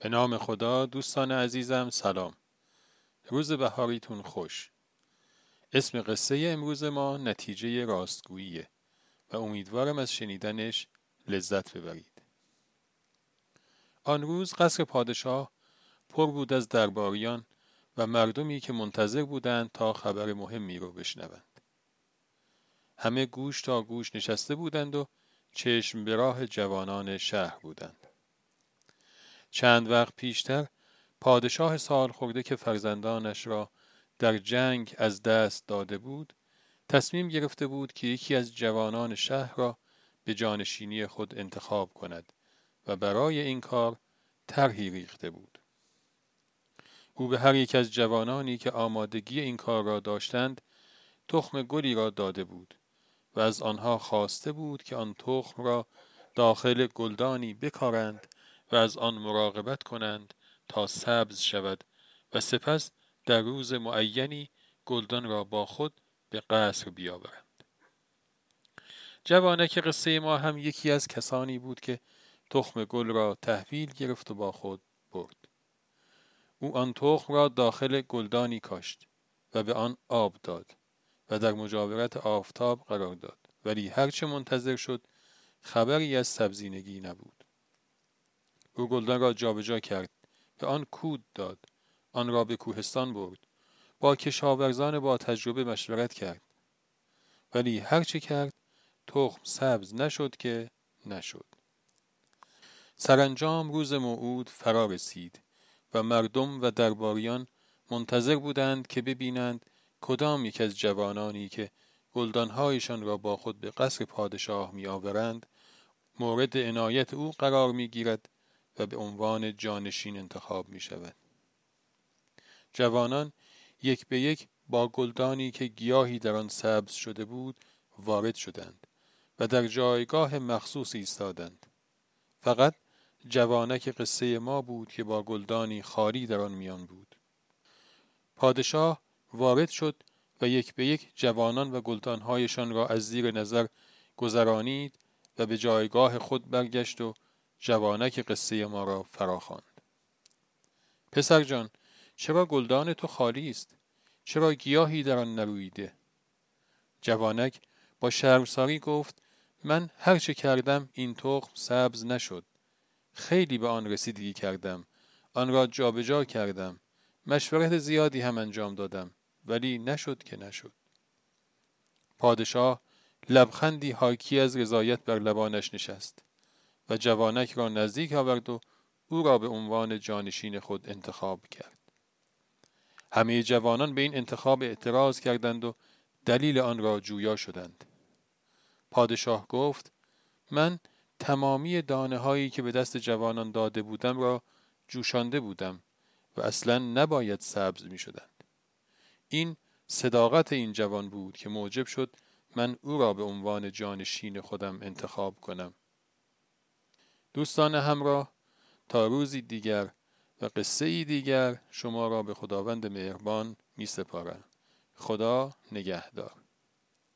به نام خدا دوستان عزیزم سلام. روز بهاریتون خوش. اسم قصه امروز ما نتیجه راستگوییه و امیدوارم از شنیدنش لذت ببرید. آن روز قصر پادشاه پر بود از درباریان و مردمی که منتظر بودند تا خبر مهمی رو بشنوند. همه گوش تا گوش نشسته بودند و چشم به راه جوانان شهر بودند. چند وقت پیشتر پادشاه سال خورده که فرزندانش را در جنگ از دست داده بود تصمیم گرفته بود که یکی از جوانان شهر را به جانشینی خود انتخاب کند و برای این کار طرحی ریخته بود. او به هر یک از جوانانی که آمادگی این کار را داشتند تخم گلی را داده بود و از آنها خواسته بود که آن تخم را داخل گلدانی بکارند و از آن مراقبت کنند تا سبز شود و سپس در روز معینی گلدان را با خود به قصر بیاورند. جوانک قصه ما هم یکی از کسانی بود که تخم گل را تحویل گرفت و با خود برد. او آن تخم را داخل گلدانی کاشت و به آن آب داد و در مجاورت آفتاب قرار داد. ولی هرچه منتظر شد خبری از سبزینگی نبود. او گلدان را جابجا کرد به آن کود داد. آن را به کوهستان برد. با کشاورزان با تجربه مشورت کرد. ولی هرچه کرد تخم سبز نشد که نشد. سرانجام روز موعود فرا رسید و مردم و درباریان منتظر بودند که ببینند کدام یک از جوانانی که گلدانهایشان را با خود به قصر پادشاه می آورند مورد عنایت او قرار می گیرد و به عنوان جانشین انتخاب می شود. جوانان یک به یک با گلدانی که گیاهی در آن سبز شده بود وارد شدند و در جایگاه مخصوص ایستادند. فقط جوانک قصه ما بود که با گلدانی خالی در آن میان بود. پادشاه وارد شد و یک به یک جوانان و گلدانهایشان را از زیر نظر گذرانید و به جایگاه خود برگشت و جوانک قصه ما را فراخواند. پسر جان چرا گلدان تو خالی است؟ چرا گیاهی در آن نرویده؟ جوانک با شرمساری گفت من هر چه کردم این تخم سبز نشد. خیلی به آن رسیدگی کردم. آن را جابجا کردم. مشورت زیادی هم انجام دادم. ولی نشد که نشد. پادشاه لبخندی حاکی از رضایت بر لبانش نشست. و جوانک را نزدیک آورد و او را به عنوان جانشین خود انتخاب کرد. همه جوانان به این انتخاب اعتراض کردند و دلیل آن را جویا شدند. پادشاه گفت من تمامی دانه هایی که به دست جوانان داده بودم را جوشانده بودم و اصلا نباید سبز می شدند. این صداقت این جوان بود که موجب شد من او را به عنوان جانشین خودم انتخاب کنم. دوستان همراه تا روزی دیگر و قصه ای دیگر شما را به خداوند مهربان می سپارم. خدا نگهدار